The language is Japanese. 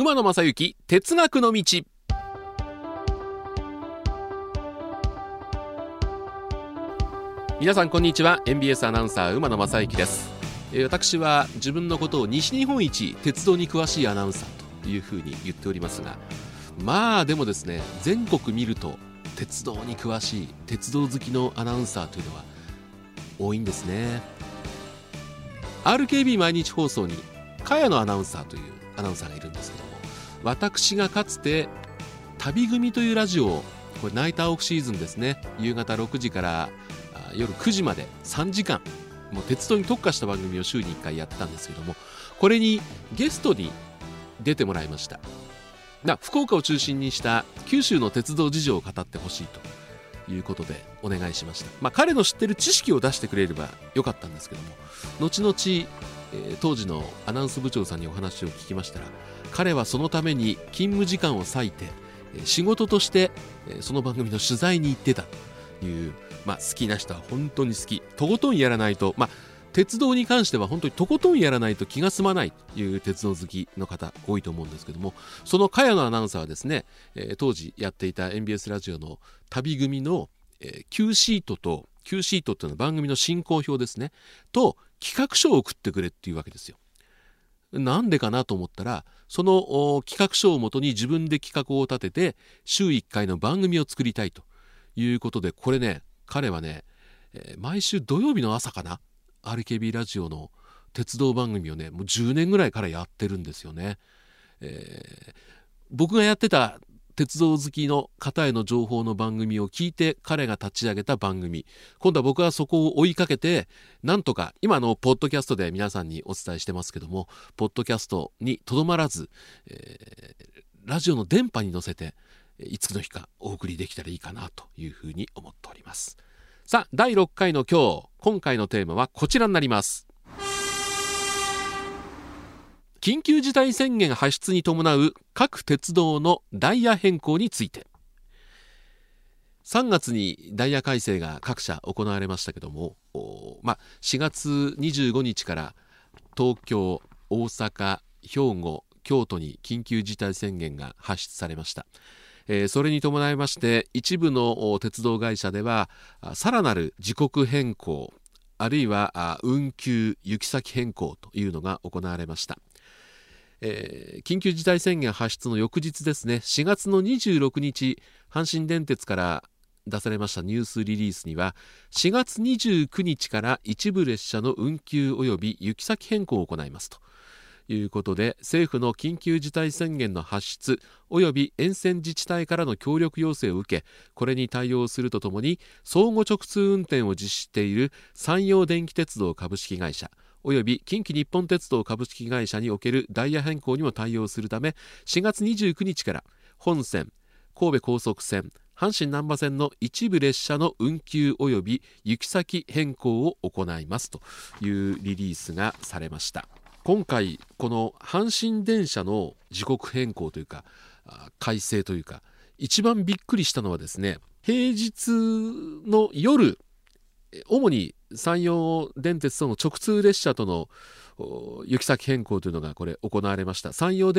馬野正幸哲学の道。皆さんこんにちは。NBS アナウンサー馬野正幸です。私は自分のことを西日本一鉄道に詳しいアナウンサーというふうに言っておりますがまあでもですね全国見ると鉄道に詳しい鉄道好きのアナウンサーというのは多いんですね。RKB 毎日放送に茅野アナウンサーというアナウンサーがいるんですけど私がかつて旅組というラジオをこれナイターオフシーズンですね。夕方6時から夜9時まで3時間もう鉄道に特化した番組を週に1回やってたんですけどもこれにゲストに出てもらいました。福岡を中心にした九州の鉄道事情を語ってほしいということでお願いしました、まあ、彼の知ってる知識を出してくれればよかったんですけども後々、えー当時のアナウンス部長さんにお話を聞きましたら彼はそのために勤務時間を割いて仕事としてその番組の取材に行ってたという、まあ、好きな人は本当に好きとことんやらないと、まあ、鉄道に関しては本当にとことんやらないと気が済まないという鉄道好きの方多いと思うんですけどもその茅野アナウンサーはですね、え当時やっていた NBS ラジオの旅組の、え Q シートと Q シートっていうのは番組の進行表ですねと企画書を送ってくれっていうわけですよ。なんでかなと思ったらその企画書をもとに自分で企画を立てて週1回の番組を作りたいということでこれね彼はね、えー毎週土曜日の朝かな RKB ラジオの鉄道番組をねもう10年ぐらいからやってるんですよね。えー僕がやってた鉄道好きの方への情報の番組を聞いて彼が立ち上げた番組。今度は僕はそこを追いかけてなんとか今のポッドキャストで皆さんにお伝えしてますけどもポッドキャストにとどまらず、えーラジオの電波に乗せていつの日かお送りできたらいいかなというふうに思っております。さあ第6回の今日今回のテーマはこちらになります。緊急事態宣言発出に伴う各鉄道のダイヤ変更について。3月にダイヤ改正が各社行われましたけども、ま、4月25日から東京大阪兵庫京都に緊急事態宣言が発出されました、えーそれに伴いまして一部の鉄道会社ではさらなる時刻変更あるいは運休行き先変更というのが行われました。えー緊急事態宣言発出の翌日ですね。4月の26日阪神電鉄から出されましたニュースリリースには4月29日から一部列車の運休及び行き先変更を行いますと。いうことで政府の緊急事態宣言の発出及び沿線自治体からの協力要請を受けこれに対応するとともに相互直通運転を実施している山陽電気鉄道株式会社および近畿日本鉄道株式会社におけるダイヤ変更にも対応するため4月29日から本線神戸高速線阪神難波線の一部列車の運休及び行き先変更を行います。というリリースがされました。今回この阪神電車の時刻変更というか改正というか一番びっくりしたのはですね平日の夜主に山陽電鉄との直通列車との行き先変更というのがこれ行われました。山陽電